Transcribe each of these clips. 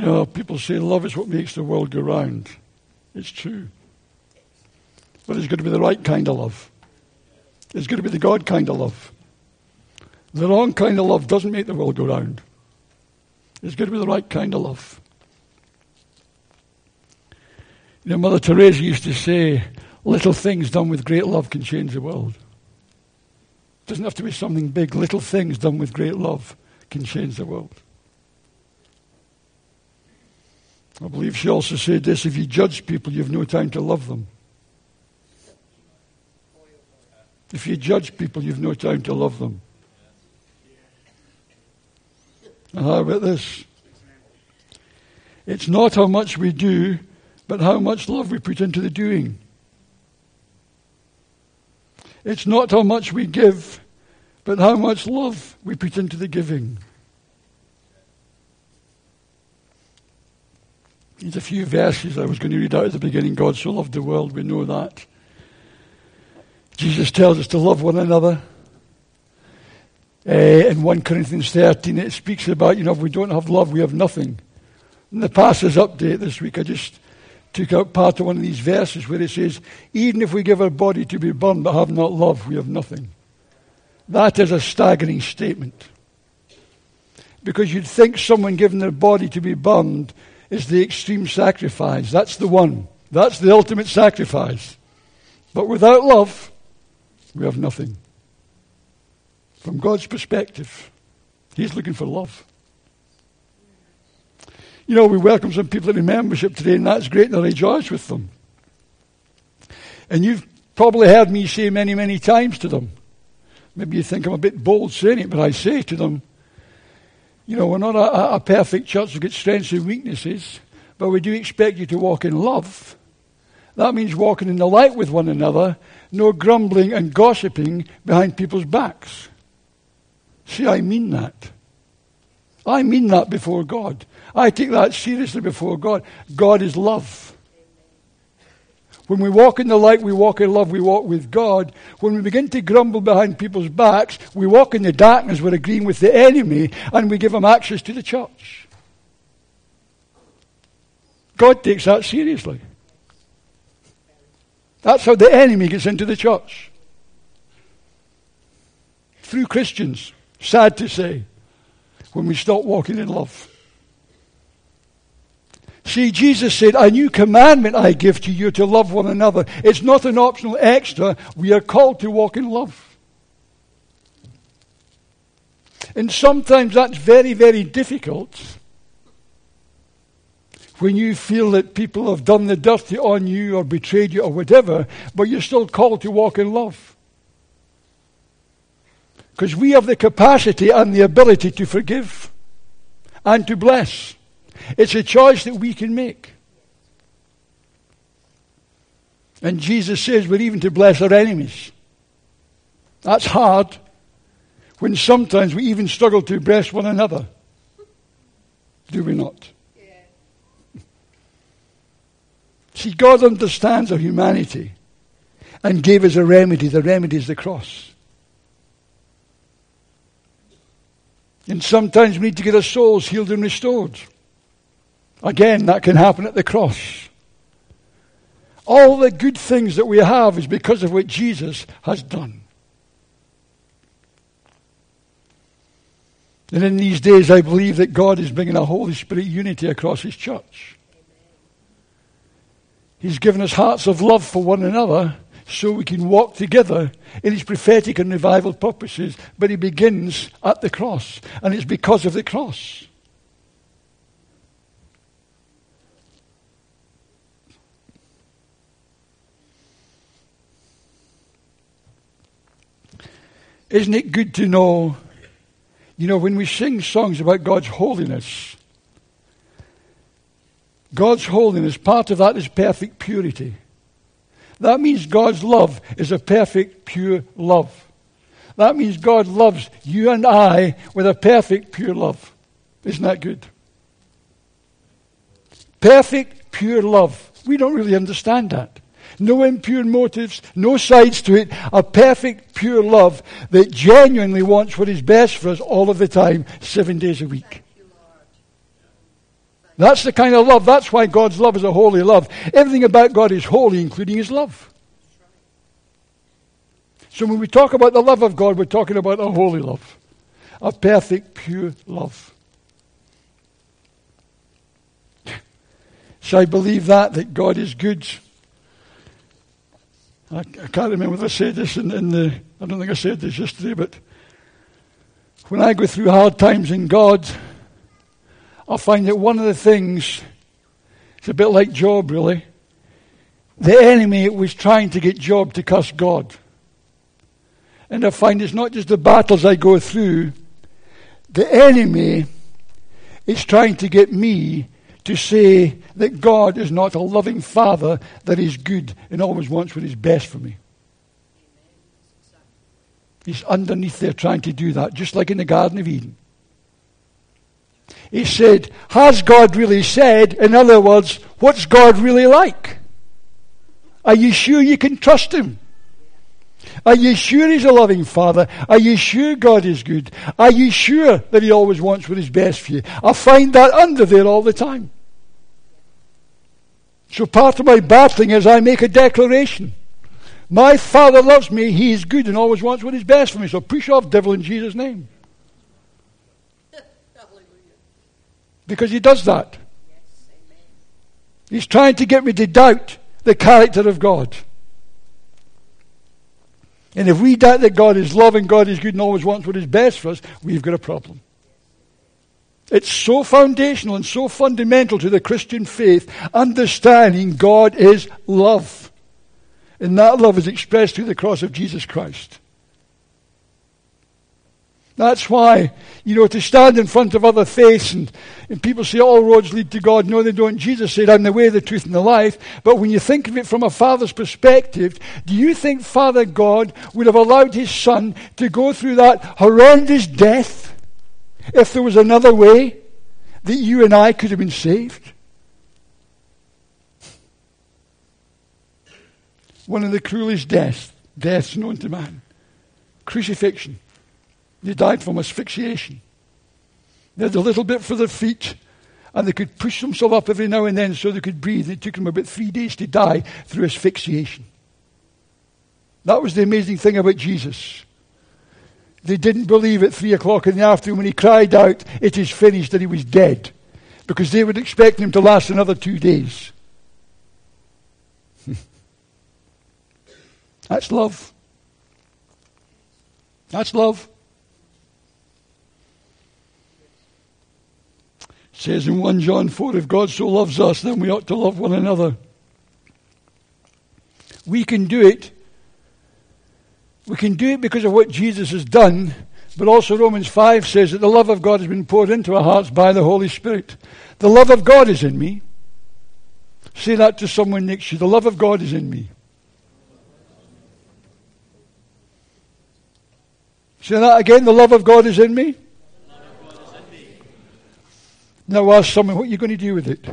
You know, people say love is what makes the world go round. It's true. But it's got to be the right kind of love. It's got to be the God kind of love. The wrong kind of love doesn't make the world go round. It's got to be the right kind of love. You know, Mother Teresa used to say, little things done with great love can change the world. It doesn't have to be something big. Little things done with great love can change the world. I believe she also said this if you judge people, you have no time to love them. If you judge people, you have no time to love them. And how about this? It's not how much we do, but how much love we put into the doing. It's not how much we give, but how much love we put into the giving. There's a few verses I was going to read out at the beginning. God so loved the world, we know that. Jesus tells us to love one another. Uh, in 1 Corinthians 13, it speaks about, you know, if we don't have love, we have nothing. In the pastor's update this week, I just took out part of one of these verses where it says, Even if we give our body to be burned but have not love, we have nothing. That is a staggering statement. Because you'd think someone giving their body to be burned is the extreme sacrifice. That's the one. That's the ultimate sacrifice. But without love, we have nothing. From God's perspective, He's looking for love. You know, we welcome some people in membership today, and that's great, and I rejoice with them. And you've probably heard me say many, many times to them. Maybe you think I'm a bit bold saying it, but I say to them, you know, we're not a, a perfect church, we've got strengths and weaknesses, but we do expect you to walk in love. That means walking in the light with one another, no grumbling and gossiping behind people's backs. See, I mean that. I mean that before God. I take that seriously before God. God is love. When we walk in the light, we walk in love, we walk with God. When we begin to grumble behind people's backs, we walk in the darkness, we're agreeing with the enemy, and we give them access to the church. God takes that seriously. That's how the enemy gets into the church. Through Christians, sad to say, when we stop walking in love. See, Jesus said, A new commandment I give to you to love one another. It's not an optional extra. We are called to walk in love. And sometimes that's very, very difficult when you feel that people have done the dirty on you or betrayed you or whatever, but you're still called to walk in love. Because we have the capacity and the ability to forgive and to bless. It's a choice that we can make. And Jesus says we're even to bless our enemies. That's hard when sometimes we even struggle to bless one another. Do we not? See, God understands our humanity and gave us a remedy. The remedy is the cross. And sometimes we need to get our souls healed and restored. Again, that can happen at the cross. All the good things that we have is because of what Jesus has done. And in these days, I believe that God is bringing a Holy Spirit unity across His church. He's given us hearts of love for one another so we can walk together in His prophetic and revival purposes. But He begins at the cross, and it's because of the cross. Isn't it good to know, you know, when we sing songs about God's holiness, God's holiness, part of that is perfect purity. That means God's love is a perfect, pure love. That means God loves you and I with a perfect, pure love. Isn't that good? Perfect, pure love. We don't really understand that no impure motives, no sides to it, a perfect, pure love that genuinely wants what is best for us all of the time, seven days a week. That's the kind of love. That's why God's love is a holy love. Everything about God is holy, including His love. So when we talk about the love of God, we're talking about a holy love, a perfect, pure love. So I believe that, that God is good. I, I can't remember if I said this in, in the, I don't think I said this yesterday, but when I go through hard times in God, I find that one of the things, it's a bit like Job really, the enemy was trying to get Job to curse God. And I find it's not just the battles I go through, the enemy is trying to get me to say that God is not a loving Father that is good and always wants what is best for me. He's underneath there trying to do that, just like in the Garden of Eden. He said, Has God really said? In other words, what's God really like? Are you sure you can trust Him? Are you sure He's a loving Father? Are you sure God is good? Are you sure that He always wants what is best for you? I find that under there all the time. So part of my battling is I make a declaration. My Father loves me, He is good and always wants what is best for me. So push off, devil, in Jesus' name. Because He does that. He's trying to get me to doubt the character of God. And if we doubt that God is loving, God is good, and always wants what is best for us, we've got a problem. It's so foundational and so fundamental to the Christian faith, understanding God is love. And that love is expressed through the cross of Jesus Christ. That's why, you know, to stand in front of other faiths and, and people say all roads lead to God. No, they don't. Jesus said, I'm the way, the truth, and the life. But when you think of it from a father's perspective, do you think Father God would have allowed his son to go through that horrendous death if there was another way that you and I could have been saved? One of the cruelest deaths, deaths known to man. Crucifixion. They died from asphyxiation. They had a little bit for their feet, and they could push themselves up every now and then so they could breathe. It took them about three days to die through asphyxiation. That was the amazing thing about Jesus. They didn't believe at three o'clock in the afternoon when he cried out, It is finished, that he was dead, because they would expect him to last another two days. That's love. That's love. says in 1 John 4 if God so loves us, then we ought to love one another. We can do it. We can do it because of what Jesus has done, but also Romans 5 says that the love of God has been poured into our hearts by the Holy Spirit. The love of God is in me. Say that to someone next to you. The love of God is in me. Say that again. The love of God is in me. Now ask someone, what are you going to do with it?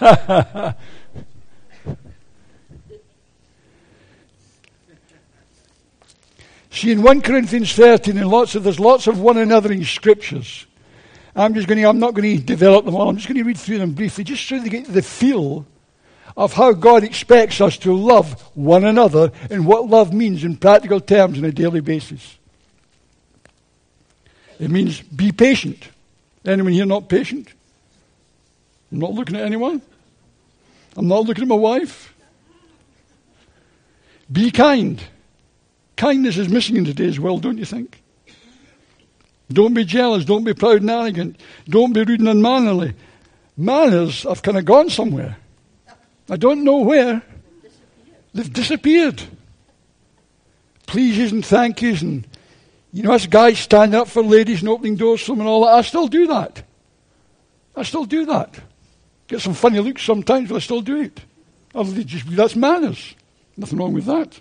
See, in 1 Corinthians 13, and lots of, there's lots of one another in scriptures. I'm just going to, I'm not going to develop them all. I'm just going to read through them briefly, just so they get the feel of how God expects us to love one another and what love means in practical terms on a daily basis. It means be patient. Anyone here not patient? I'm not looking at anyone. I'm not looking at my wife. Be kind. Kindness is missing in today's world, don't you think? Don't be jealous. Don't be proud and arrogant. Don't be rude and unmannerly. Manners have kind of gone somewhere. I don't know where. They've disappeared. Pleases and thank yous and you know, us guys standing up for ladies and opening doors for them and all that, I still do that. I still do that. Get some funny looks sometimes, but I still do it. Just, that's manners. Nothing wrong with that.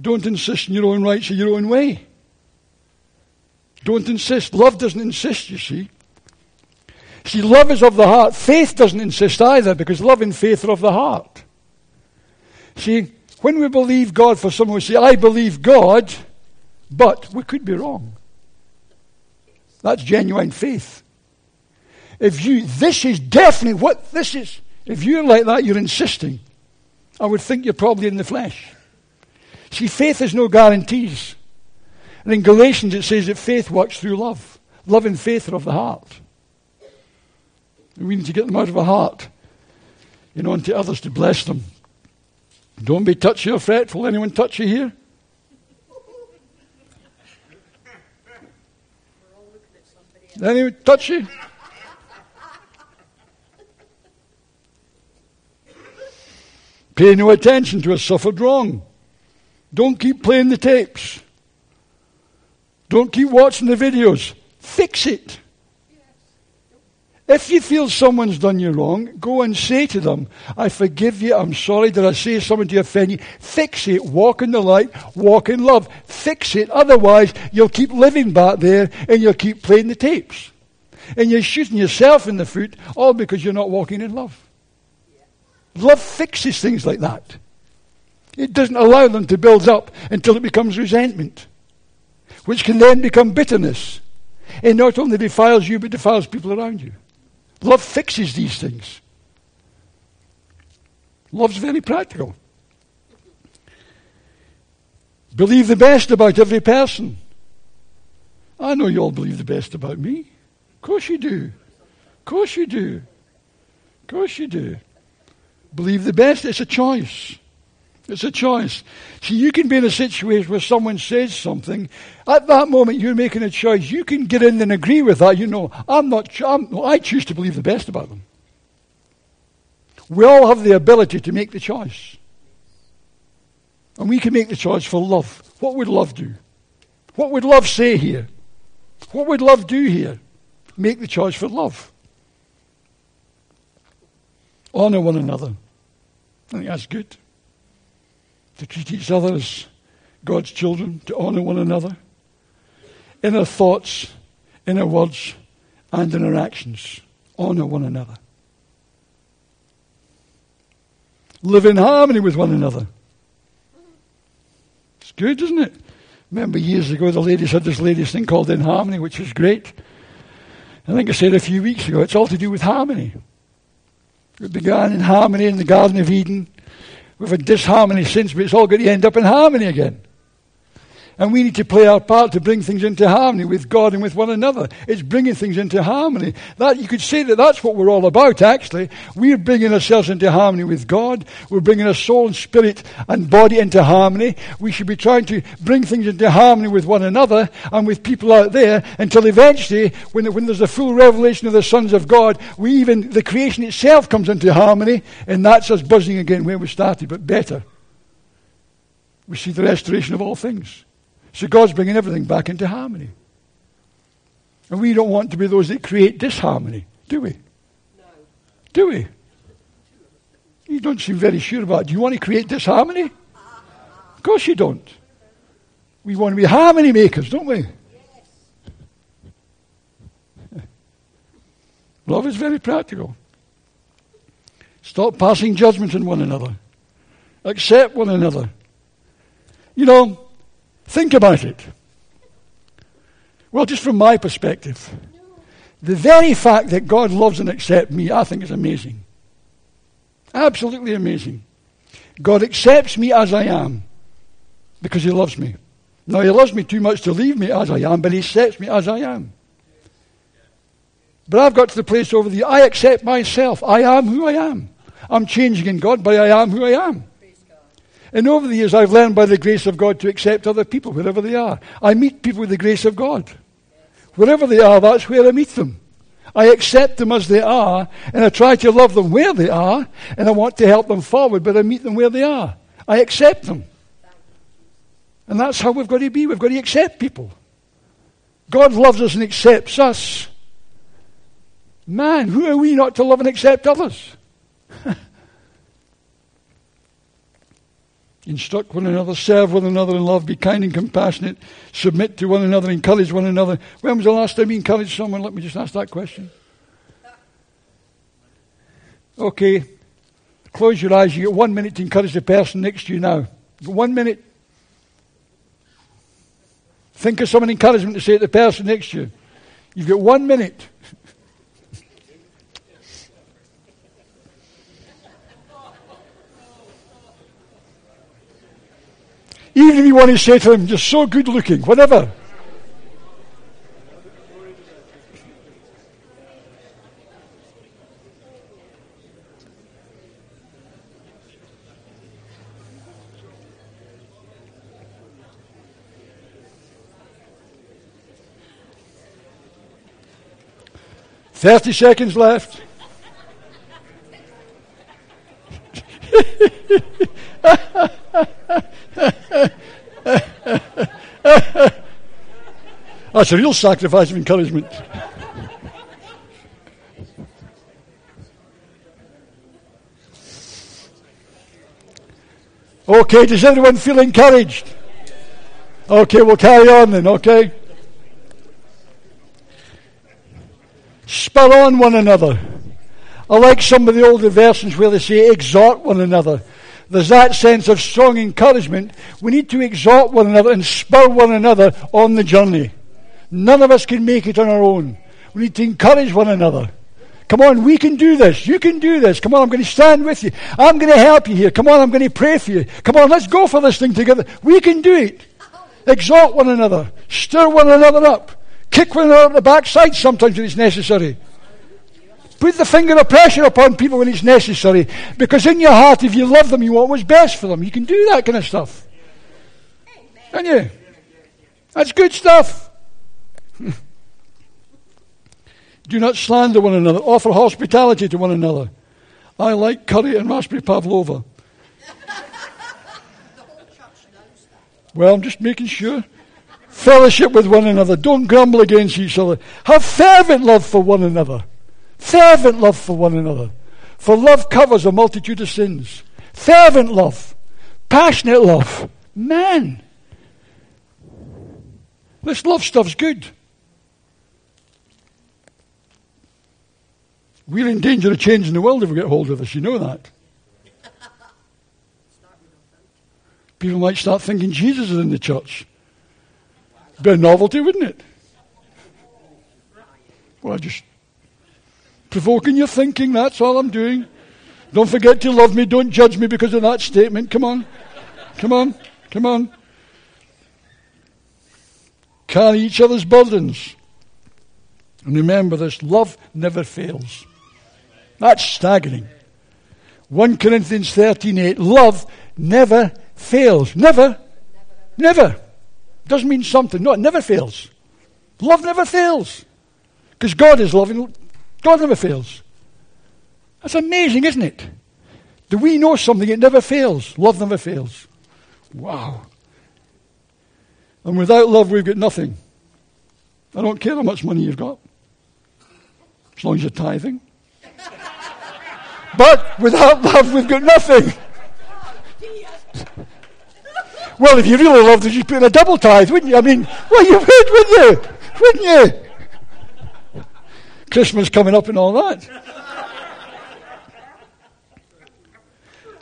Don't insist on your own rights or your own way. Don't insist. Love doesn't insist, you see. See, love is of the heart. Faith doesn't insist either because love and faith are of the heart. See, when we believe God for someone, we say, I believe God, but we could be wrong. That's genuine faith. If you, this is definitely what this is. If you're like that, you're insisting. I would think you're probably in the flesh. See, faith has no guarantees. And in Galatians it says that faith works through love. Love and faith are of the heart. And we need to get them out of our heart, you know, into others to bless them. Don't be touchy or fretful. Anyone touchy here? Anyone touchy? Pay no attention to a suffered wrong. Don't keep playing the tapes. Don't keep watching the videos. Fix it. If you feel someone's done you wrong, go and say to them, I forgive you, I'm sorry, did I say something to offend you? Fix it, walk in the light, walk in love. Fix it, otherwise you'll keep living back there and you'll keep playing the tapes. And you're shooting yourself in the foot, all because you're not walking in love. Love fixes things like that. It doesn't allow them to build up until it becomes resentment, which can then become bitterness. It not only defiles you, but defiles people around you. Love fixes these things. Love's very practical. Believe the best about every person. I know you all believe the best about me. Of course you do. Of course you do. Of course you do. Believe the best. It's a choice. It's a choice. See, you can be in a situation where someone says something. At that moment, you're making a choice. You can get in and agree with that. You know, I'm not. I'm, I choose to believe the best about them. We all have the ability to make the choice, and we can make the choice for love. What would love do? What would love say here? What would love do here? Make the choice for love. Honor one another. I think that's good to treat each other as God's children, to honor one another in our thoughts, in our words, and in our actions. Honor one another. Live in harmony with one another. It's good, isn't it? Remember years ago, the ladies had this latest thing called In Harmony, which is great. I think I said a few weeks ago, it's all to do with harmony. It began in harmony in the Garden of Eden. We've had disharmony since, but it's all going to end up in harmony again. And we need to play our part to bring things into harmony with God and with one another. It's bringing things into harmony. That you could say that that's what we're all about. Actually, we're bringing ourselves into harmony with God. We're bringing our soul and spirit and body into harmony. We should be trying to bring things into harmony with one another and with people out there until eventually, when, when there's a full revelation of the sons of God, we even the creation itself comes into harmony, and that's us buzzing again where we started, but better. We see the restoration of all things. So God's bringing everything back into harmony. And we don't want to be those that create disharmony, do we? No. Do we? You don't seem very sure about it. Do you want to create disharmony? Of course you don't. We want to be harmony makers, don't we? Yes. Love is very practical. Stop passing judgment on one another. Accept one another. You know, Think about it. Well, just from my perspective, the very fact that God loves and accepts me, I think is amazing. Absolutely amazing. God accepts me as I am because He loves me. Now, He loves me too much to leave me as I am, but He accepts me as I am. But I've got to the place over the I accept myself. I am who I am. I'm changing in God, but I am who I am. And over the years, I've learned by the grace of God to accept other people wherever they are. I meet people with the grace of God. Wherever they are, that's where I meet them. I accept them as they are, and I try to love them where they are, and I want to help them forward, but I meet them where they are. I accept them. And that's how we've got to be. We've got to accept people. God loves us and accepts us. Man, who are we not to love and accept others? Instruct one another, serve one another in love, be kind and compassionate, submit to one another, encourage one another. When was the last time you encouraged someone? Let me just ask that question. Okay. Close your eyes. You get one minute to encourage the person next to you now. One minute. Think of some encouragement to say to the person next to you. You've got one minute. Even if you want to say to them, you're so good looking, whatever. Thirty seconds left. That's a real sacrifice of encouragement. Okay, does everyone feel encouraged? Okay, we'll carry on then, okay? Spur on one another. I like some of the older versions where they say exhort one another. There's that sense of strong encouragement. We need to exhort one another and spur one another on the journey. None of us can make it on our own. We need to encourage one another. Come on, we can do this. You can do this. Come on, I'm going to stand with you. I'm going to help you here. Come on, I'm going to pray for you. Come on, let's go for this thing together. We can do it. Exhort one another. Stir one another up. Kick one another on the backside sometimes when it's necessary. Put the finger of pressure upon people when it's necessary. Because in your heart, if you love them, you want what's best for them. You can do that kind of stuff. Can you? That's good stuff. do not slander one another. Offer hospitality to one another. I like curry and raspberry pavlova. well, I'm just making sure. Fellowship with one another. Don't grumble against each other. Have fervent love for one another. Fervent love for one another. For love covers a multitude of sins. Fervent love. Passionate love. Man. This love stuff's good. We're in danger of changing the world if we get hold of this. You know that. People might start thinking Jesus is in the church. Be a novelty, wouldn't it? Well, I just provoking your thinking, that's all I'm doing. Don't forget to love me. Don't judge me because of that statement. Come on. Come on. Come on. Carry each other's burdens. And remember this love never fails. That's staggering. 1 Corinthians 13:8 love never fails. Never. Never. Doesn't mean something. No, it never fails. Love never fails. Because God is loving God never fails. That's amazing, isn't it? Do we know something? It never fails. Love never fails. Wow. And without love, we've got nothing. I don't care how much money you've got, as long as you're tithing. But without love, we've got nothing. well, if you really loved us, you'd put in a double tithe, wouldn't you? I mean, well, you would, wouldn't you? Wouldn't you? Christmas coming up and all that.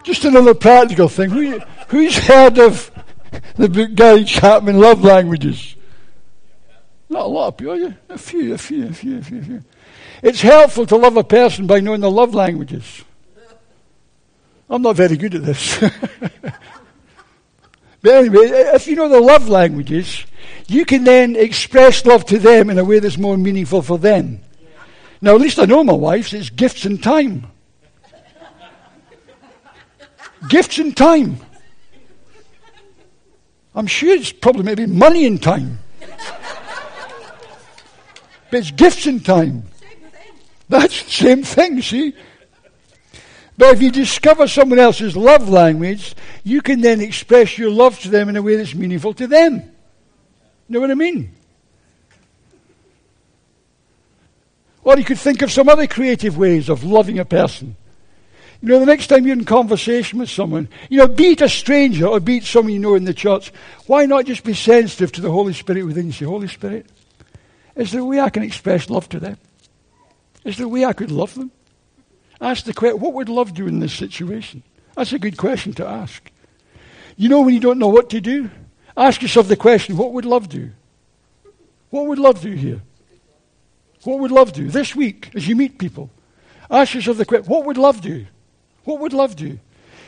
Just another practical thing. Who, who's heard of the book Gary Chapman, Love Languages? Not a lot of people, you? A few, a few, a few, a few, a few. It's helpful to love a person by knowing the love languages. I'm not very good at this. but anyway, if you know the love languages, you can then express love to them in a way that's more meaningful for them. Now, at least I know my wife's. It's gifts and time. gifts and time. I'm sure it's probably maybe money and time. but it's gifts and time. That's the same thing, see? But if you discover someone else's love language, you can then express your love to them in a way that's meaningful to them. You know what I mean? Or you could think of some other creative ways of loving a person. You know, the next time you're in conversation with someone, you know, be it a stranger or be it someone you know in the church, why not just be sensitive to the Holy Spirit within you? Say, Holy Spirit, is there a way I can express love to them? Is there a way I could love them? Ask the question, what would love do in this situation? That's a good question to ask. You know, when you don't know what to do, ask yourself the question, what would love do? What would love do here? What would love do? This week, as you meet people, ask yourself the question, what would love do? What would love do?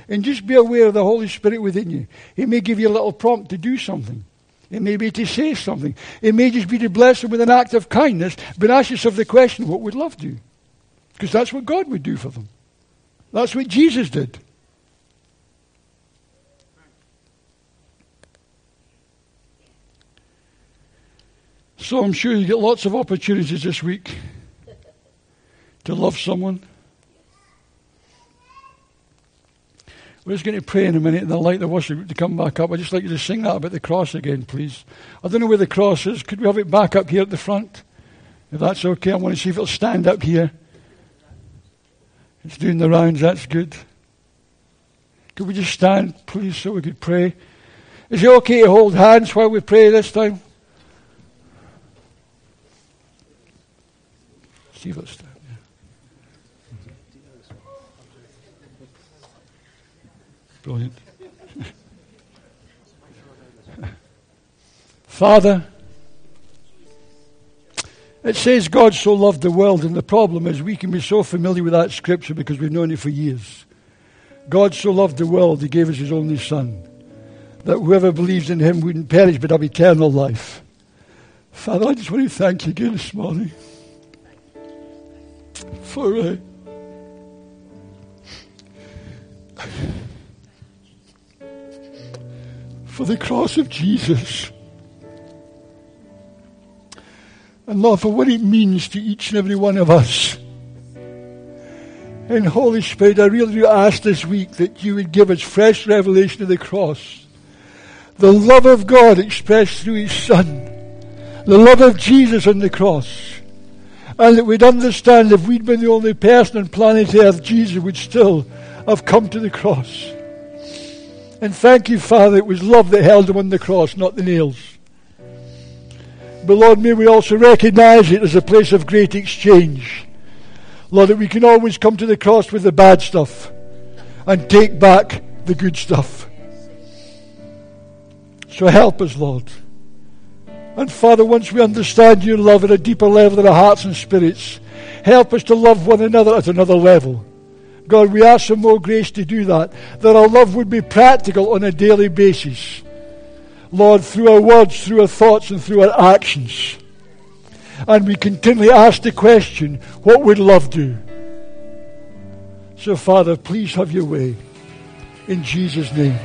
And just be aware of the Holy Spirit within you. He may give you a little prompt to do something. It may be to say something. It may just be to bless them with an act of kindness. But ask yourself the question, what would love do? Because that's what God would do for them. That's what Jesus did. So I'm sure you get lots of opportunities this week to love someone. We're just going to pray in a minute and I'd like the worship to come back up. I'd just like you to sing that about the cross again, please. I don't know where the cross is. Could we have it back up here at the front? If that's okay, I want to see if it'll stand up here. It's doing the rounds, that's good. Could we just stand, please, so we could pray? Is it okay to hold hands while we pray this time? See if it'll stand. Brilliant. Father, it says God so loved the world, and the problem is we can be so familiar with that scripture because we've known it for years. God so loved the world, He gave us His only Son, that whoever believes in Him wouldn't perish but have eternal life. Father, I just want to thank you again this morning for. Uh, for the cross of Jesus. And Lord, for what it means to each and every one of us. And Holy Spirit, I really do ask this week that you would give us fresh revelation of the cross. The love of God expressed through His Son. The love of Jesus on the cross. And that we'd understand if we'd been the only person on planet Earth, Jesus would still have come to the cross. And thank you, Father, it was love that held him on the cross, not the nails. But Lord, may we also recognize it as a place of great exchange. Lord, that we can always come to the cross with the bad stuff and take back the good stuff. So help us, Lord. And Father, once we understand your love at a deeper level in our hearts and spirits, help us to love one another at another level. God, we ask for more grace to do that, that our love would be practical on a daily basis. Lord, through our words, through our thoughts, and through our actions. And we continually ask the question, what would love do? So, Father, please have your way. In Jesus' name.